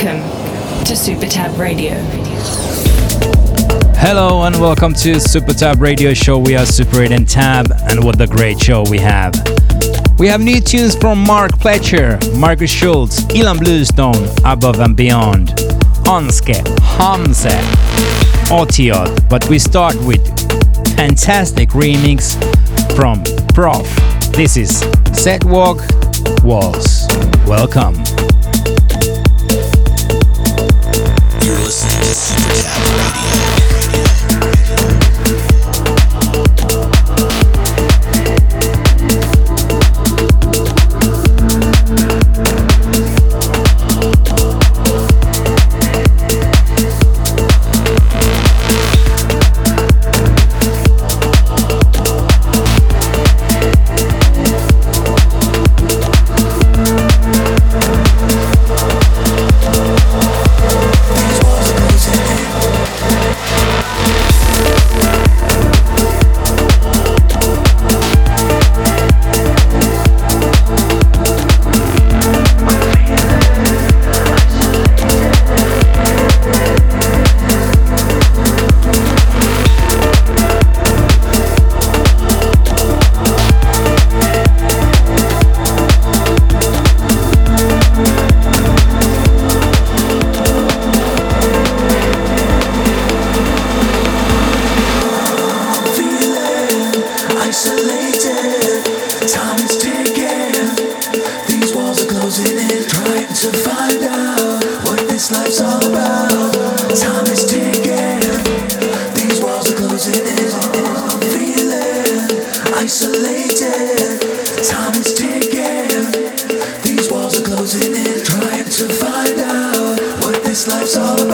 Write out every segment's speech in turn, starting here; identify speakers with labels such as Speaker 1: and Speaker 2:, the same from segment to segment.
Speaker 1: Welcome to Super Tab Radio.
Speaker 2: Hello and welcome to Super Tab Radio Show. We are Super 8 and Tab, and what a great show we have. We have new tunes from Mark Pledger, Markus Schulz, Ilan Bluestone, Above and Beyond, Anske, HamzeH, Otiot, but we start with fantastic remix from PROFF. This is Seth Vogt Walls. Welcome.
Speaker 3: You're
Speaker 2: Trying to find out what this life's all about. Time is ticking, these walls are closing in. I'm feeling isolated. Time is ticking, these walls are closing in. Trying to find out what this life's all about.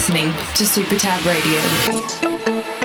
Speaker 1: listening to Supertab Radio.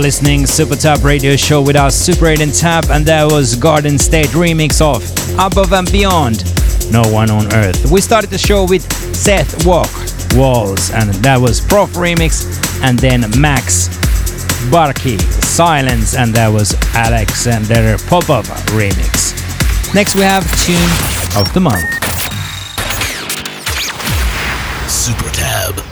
Speaker 2: You're listening Super Tab Radio Show with our Super 8 and Tab, and that was Garden State remix of Above and Beyond, No One on Earth. We started the show with Seth Vogt, Walls, and that was PROFF remix, and then Max Barskih, Silence, and that was Alexander Popov remix. Next we have Tune of the Month.
Speaker 3: Super Tab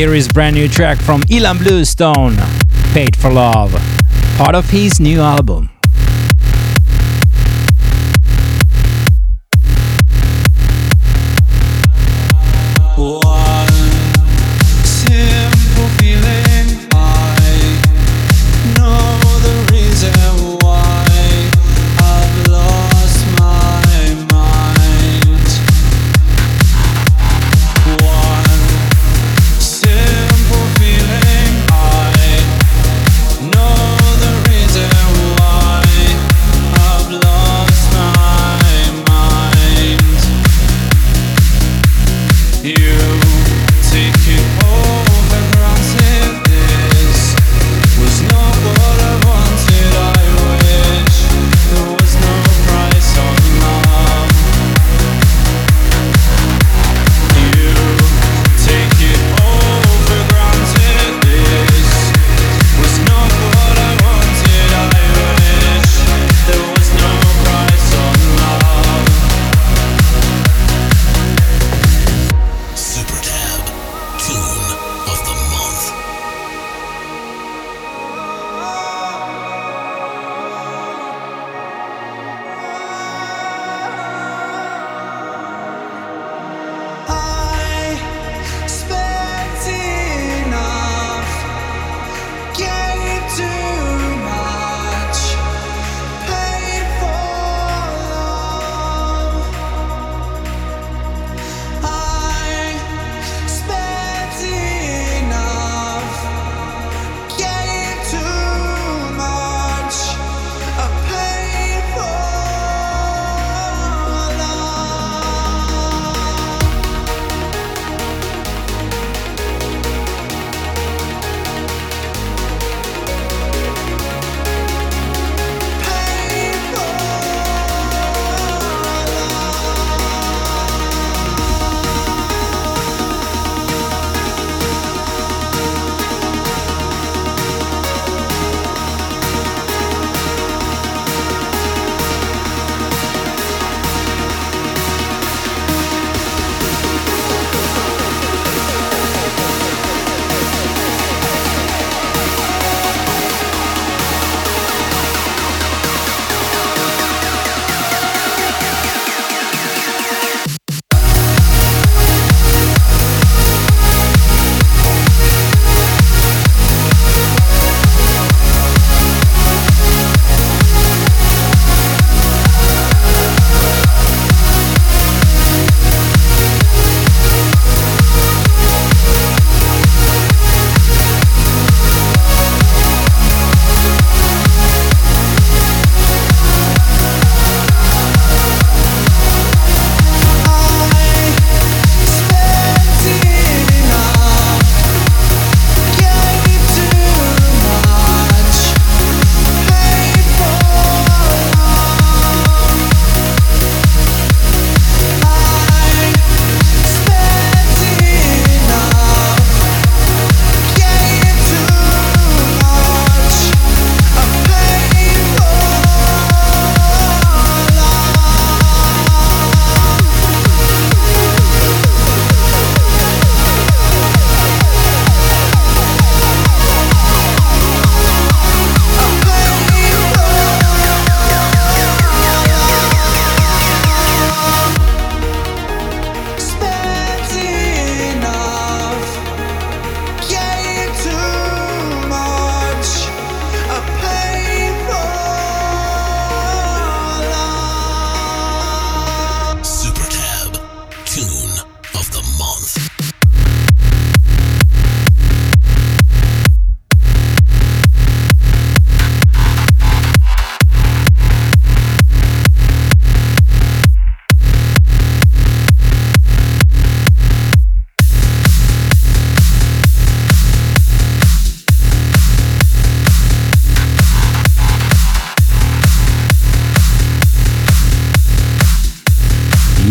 Speaker 2: Here is brand new track from Ilan Bluestone, Paid for Love, part of his new album.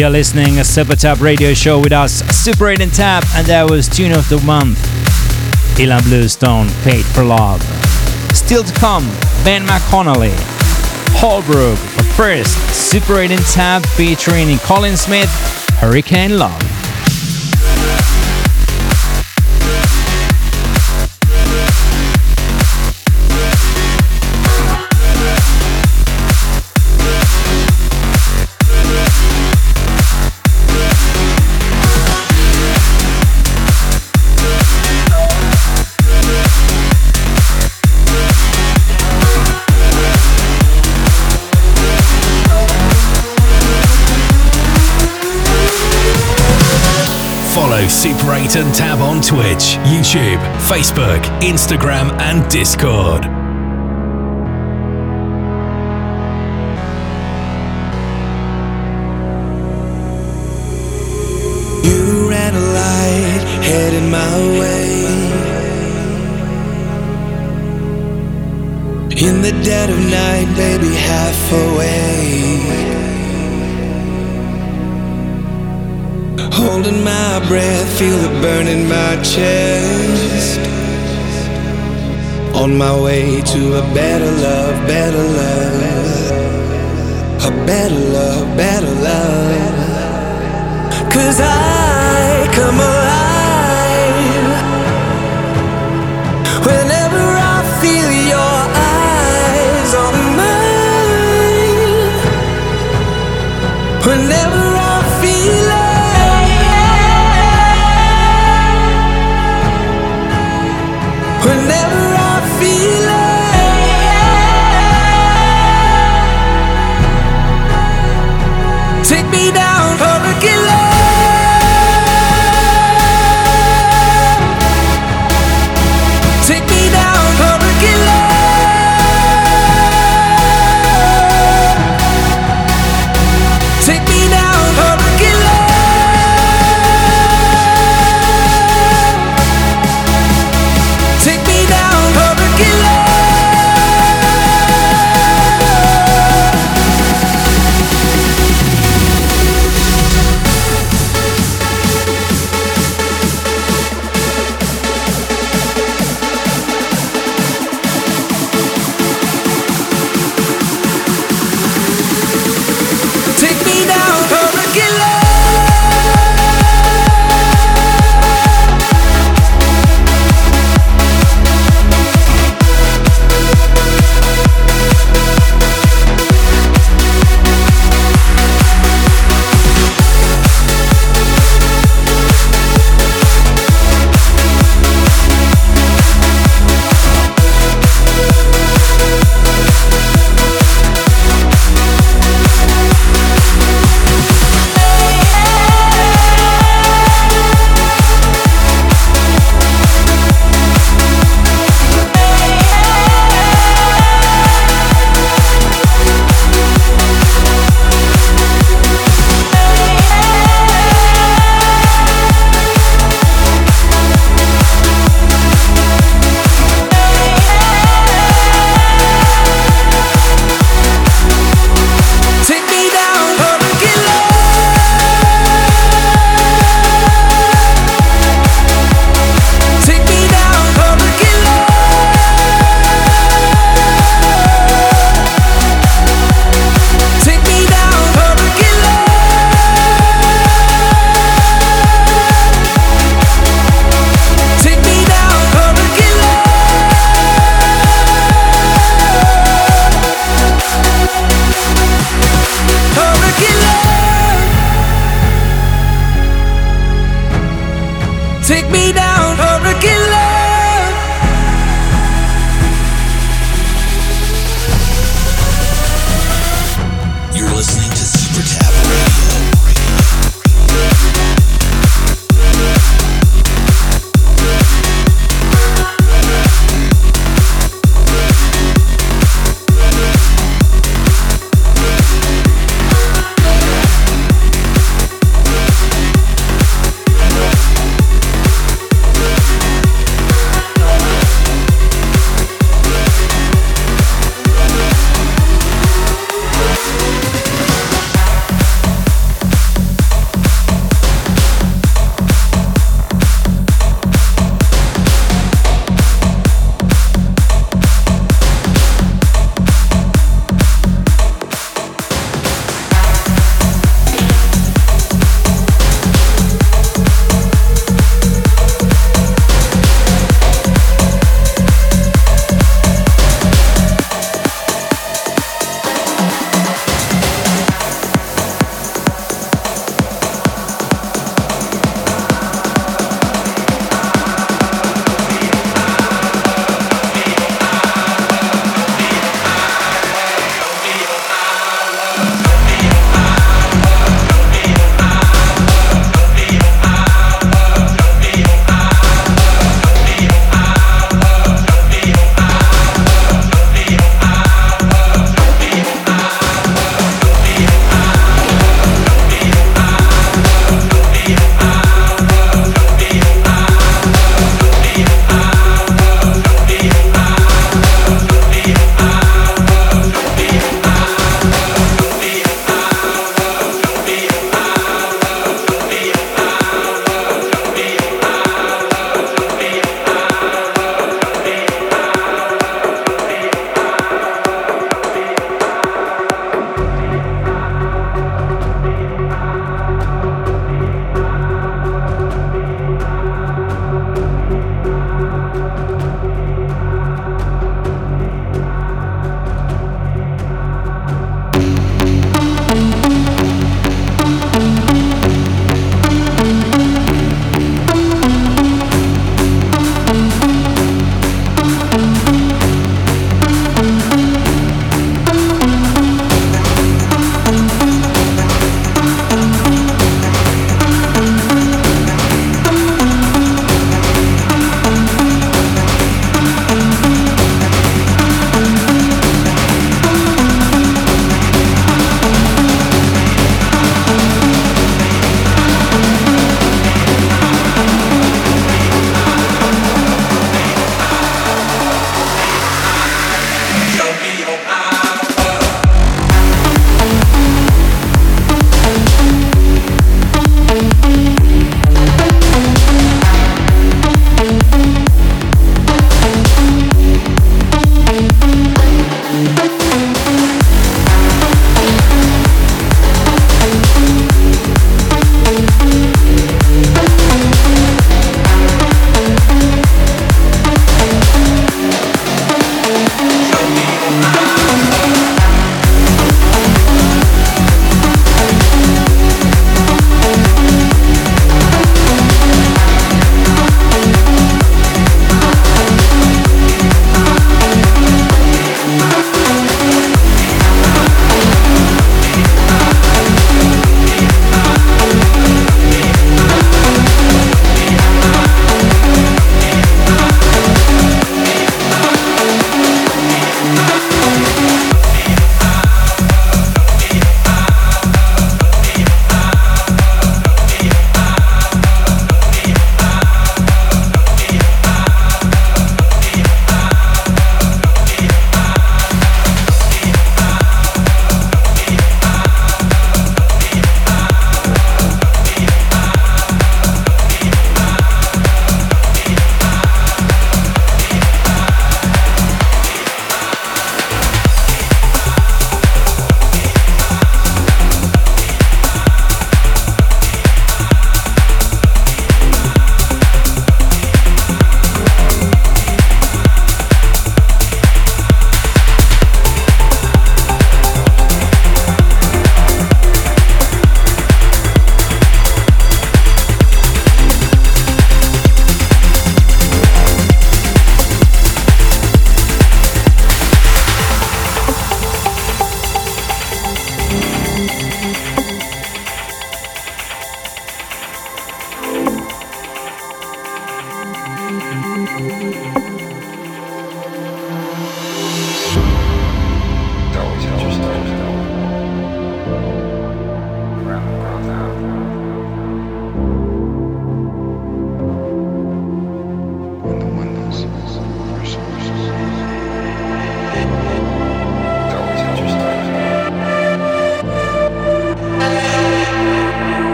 Speaker 2: You're listening a Super Tab radio show with us, Super 8 and Tab, and that was Tune of the Month, Ilan Bluestone, Paid for Love. Still to come, Ben McConnelly, Holbrook, but first, Super 8 and Tab featuring Colin Smith, Hurricane Love.
Speaker 3: Super 8 and Tab on Twitch, YouTube, Facebook, Instagram, and Discord.
Speaker 4: You ran a light heading my way. In the dead of night, baby, half awake. Holding my breath, feel the burn in my chest. On my way to a better love, better love. A better love, better love. Cause I come alive whenever I feel your eyes on mine. Whenever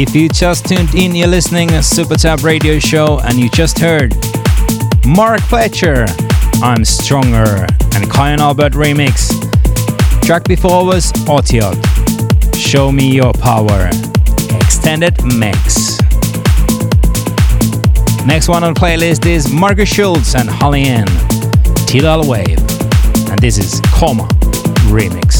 Speaker 2: If you just tuned in, you're listening Super Tab Radio Show and you just heard Mark Pledger, I'm Stronger, and Kyau Albert remix. Track before was Otiot, Show Me Your Power, extended mix. Next one on playlist is Markus Schulz and HALIENE, Tidal Wave, and this is KhoMha remix.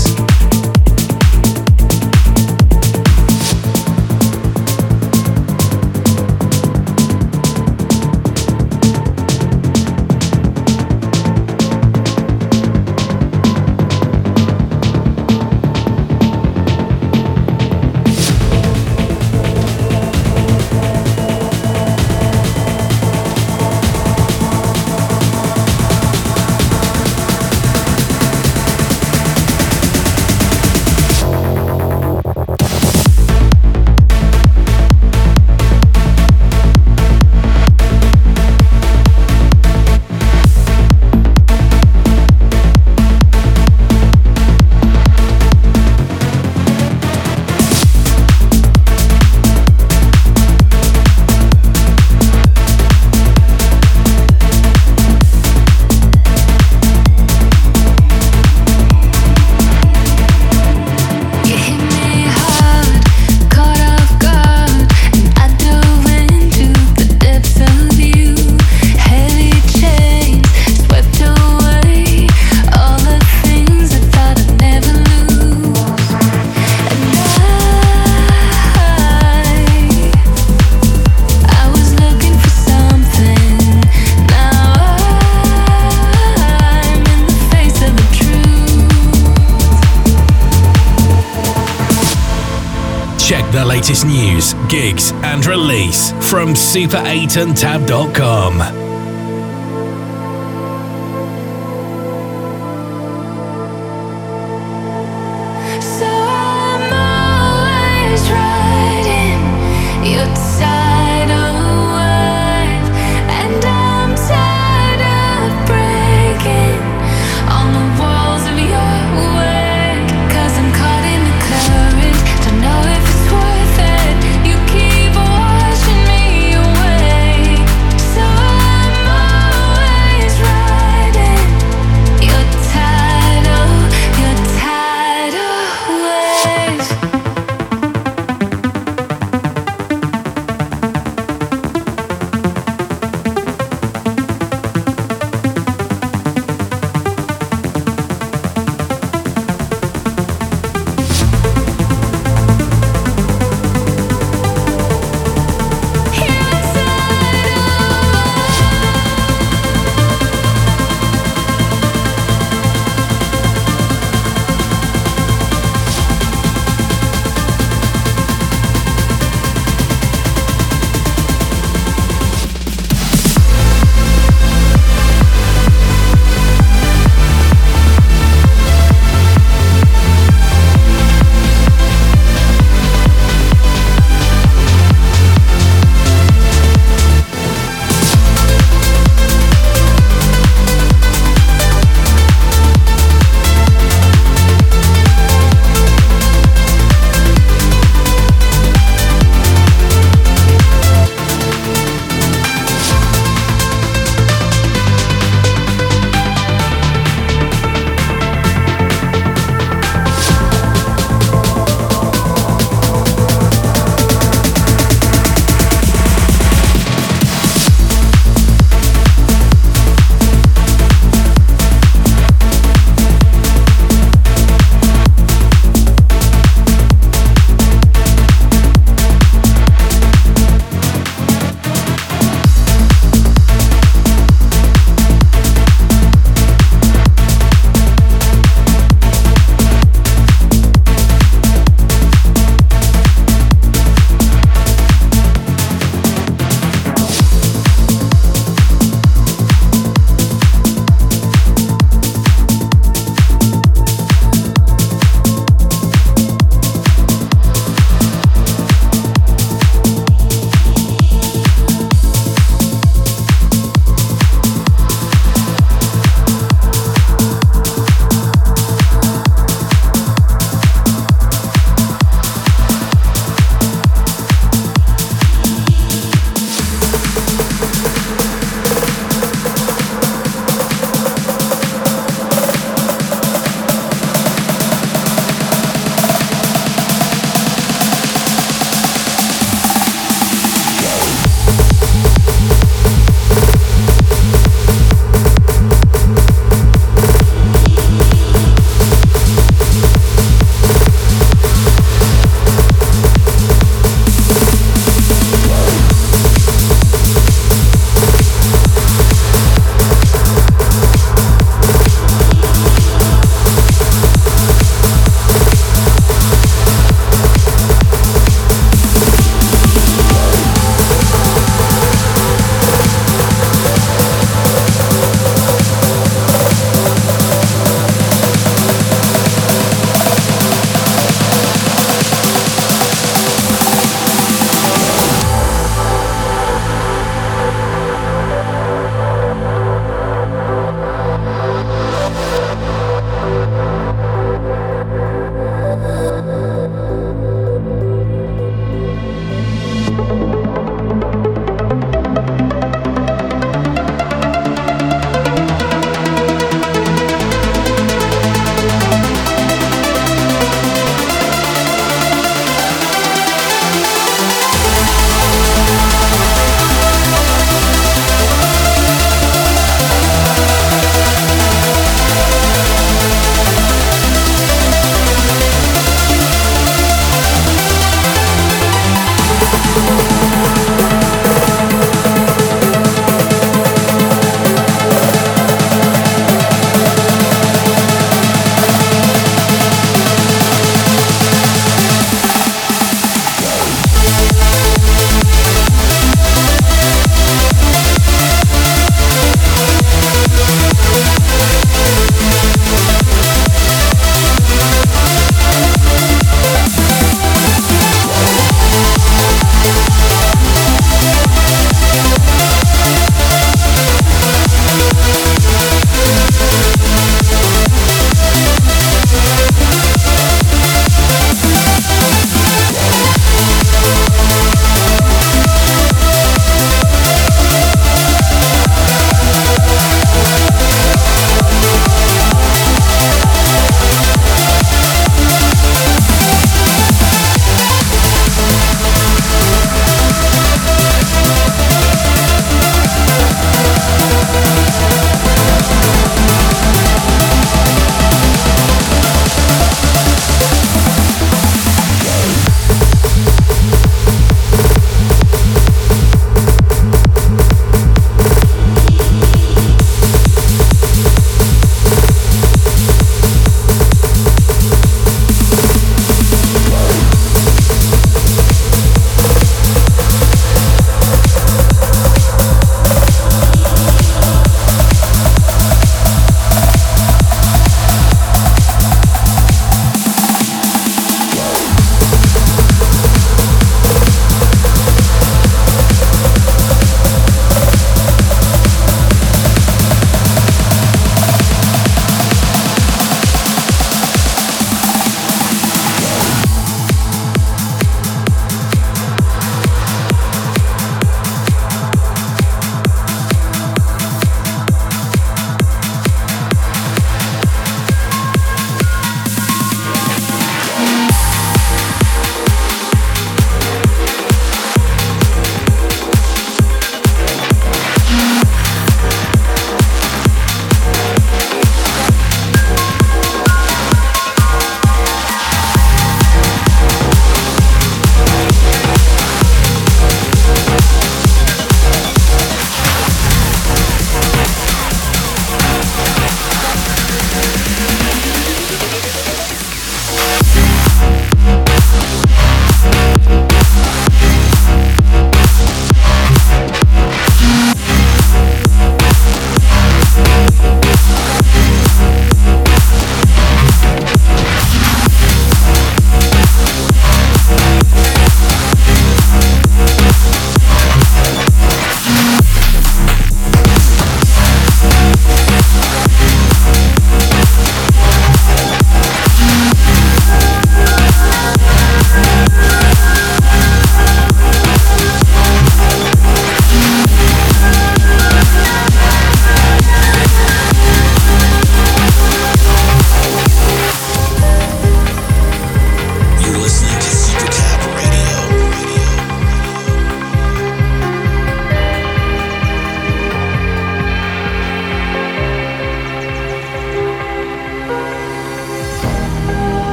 Speaker 3: super8andtab.com.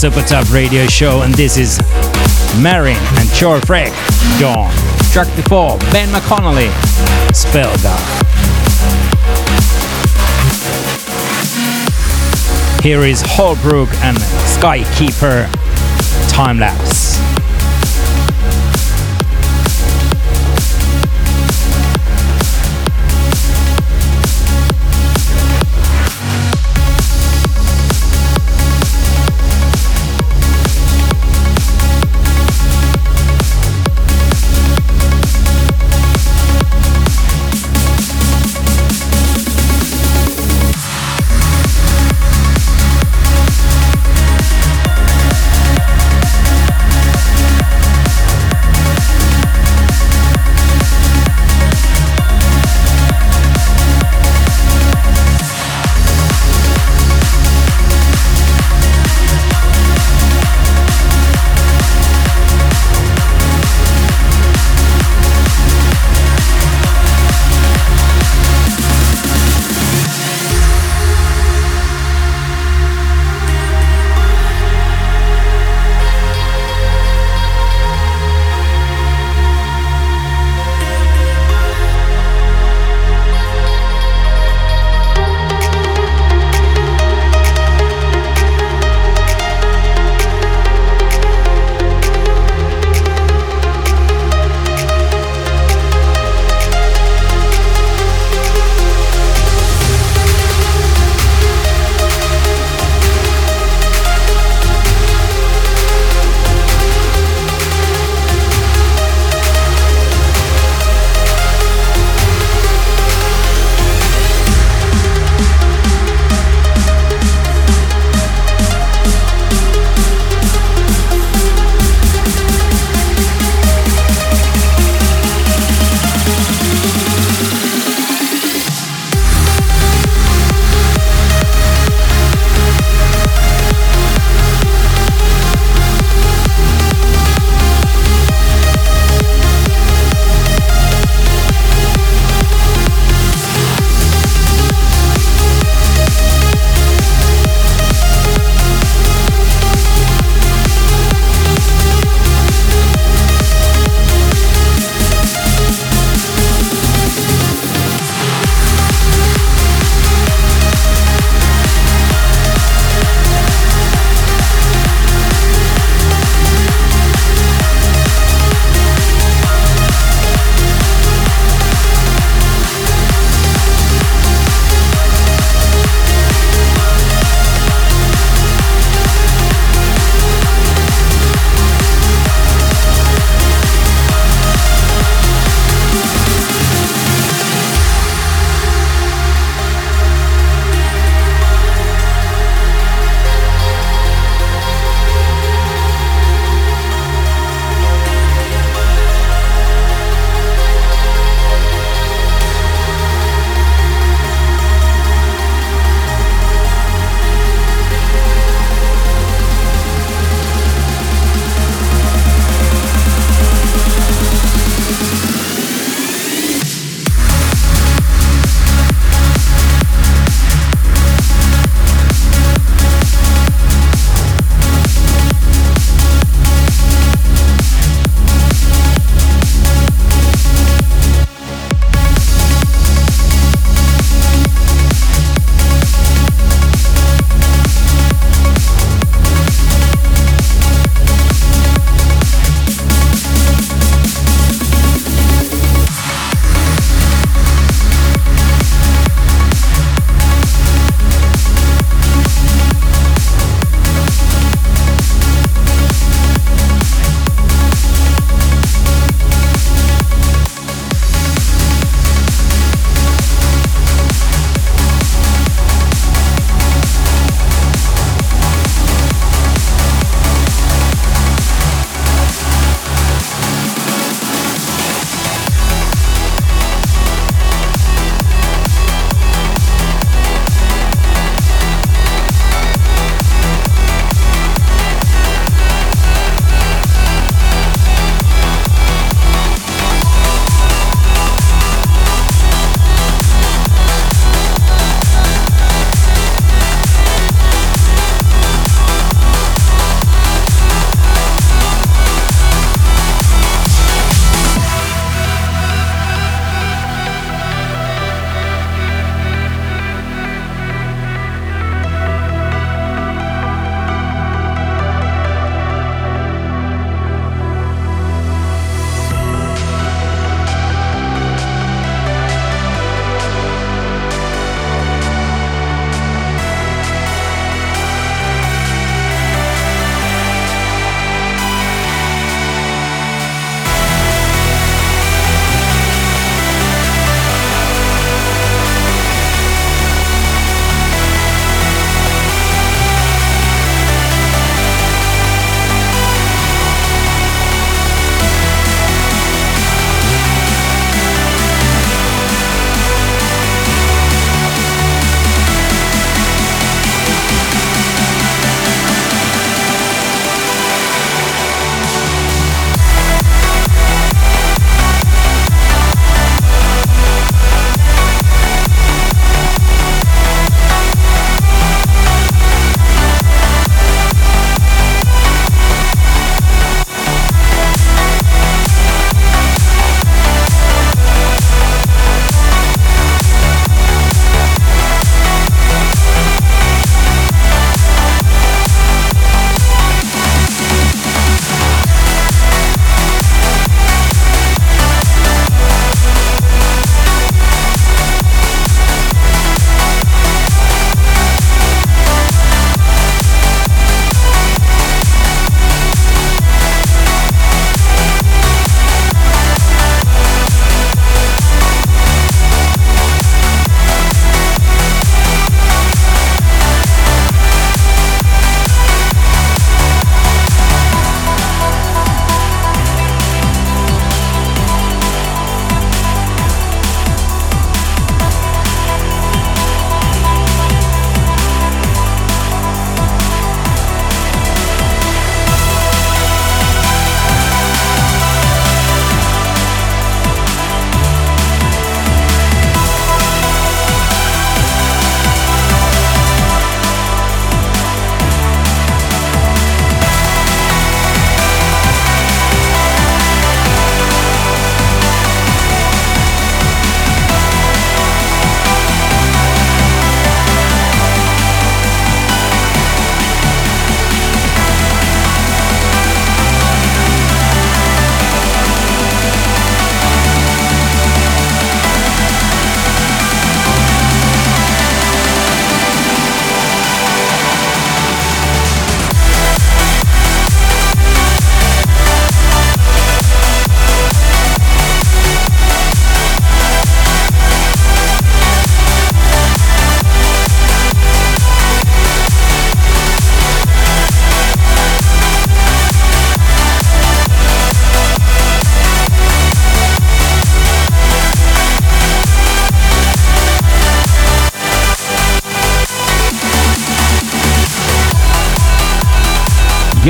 Speaker 2: Super Tab Radio Show, and this is Maryn and Joel Freck, Dawn. Track before, Ben McConnelly, Spelga. Here is Holbrook and Skykeeper Time Lapse.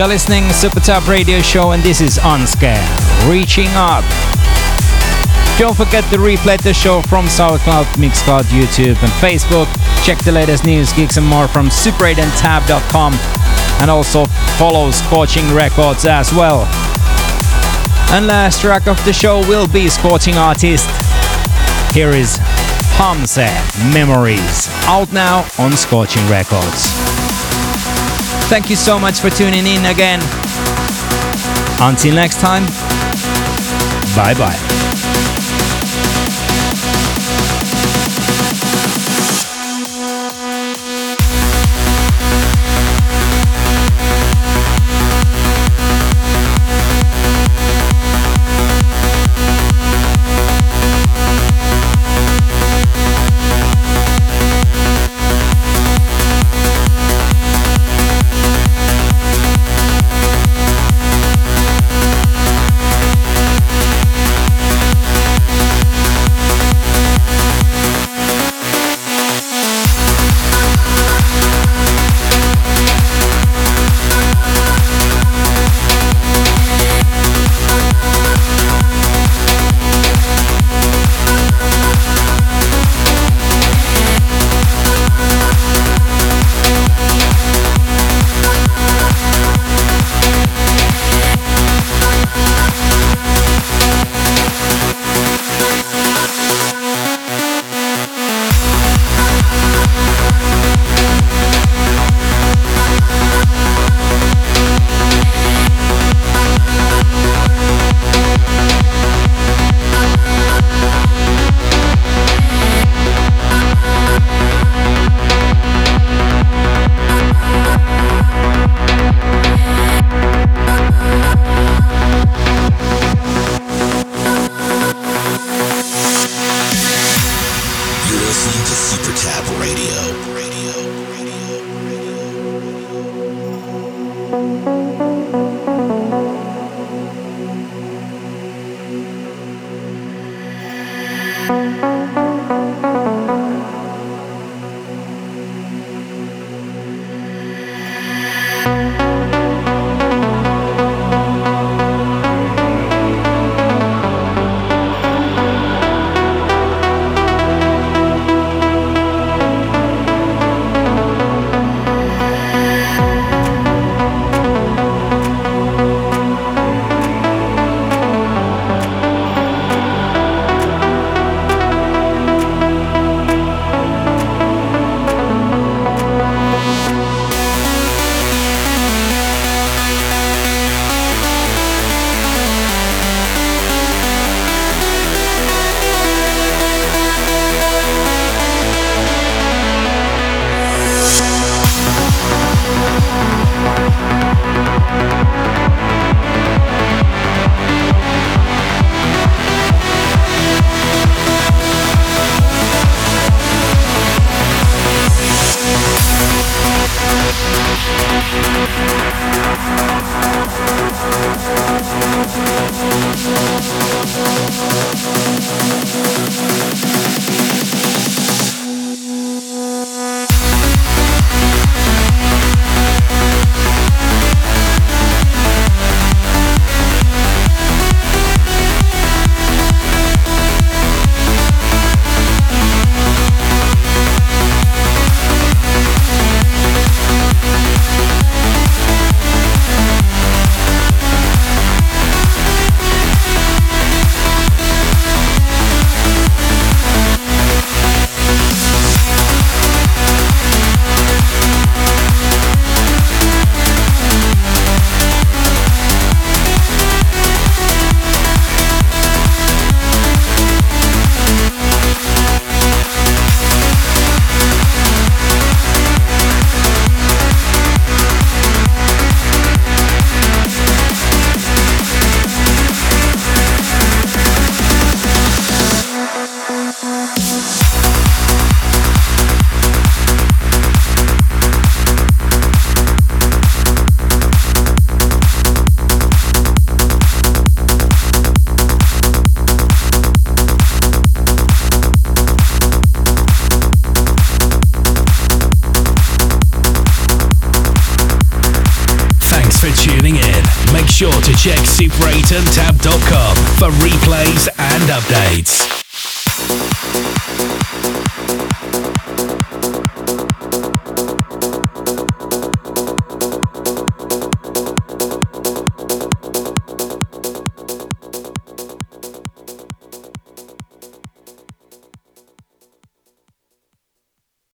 Speaker 2: You're listening to Super Tab Radio Show and this is Anske, Reaching Up. Don't forget to replay the show from SoundCloud, Mixcloud, YouTube and Facebook. Check the latest news, gigs and more from super8andtab.com and also follow Scorching Records as well. And last track of the show will be Scorching Artist. Here is HamzeH Memories, out now on Scorching Records. Thank you so much for tuning in again. Until next time, bye bye.
Speaker 3: Thank you. super8andtab.com for replays and updates.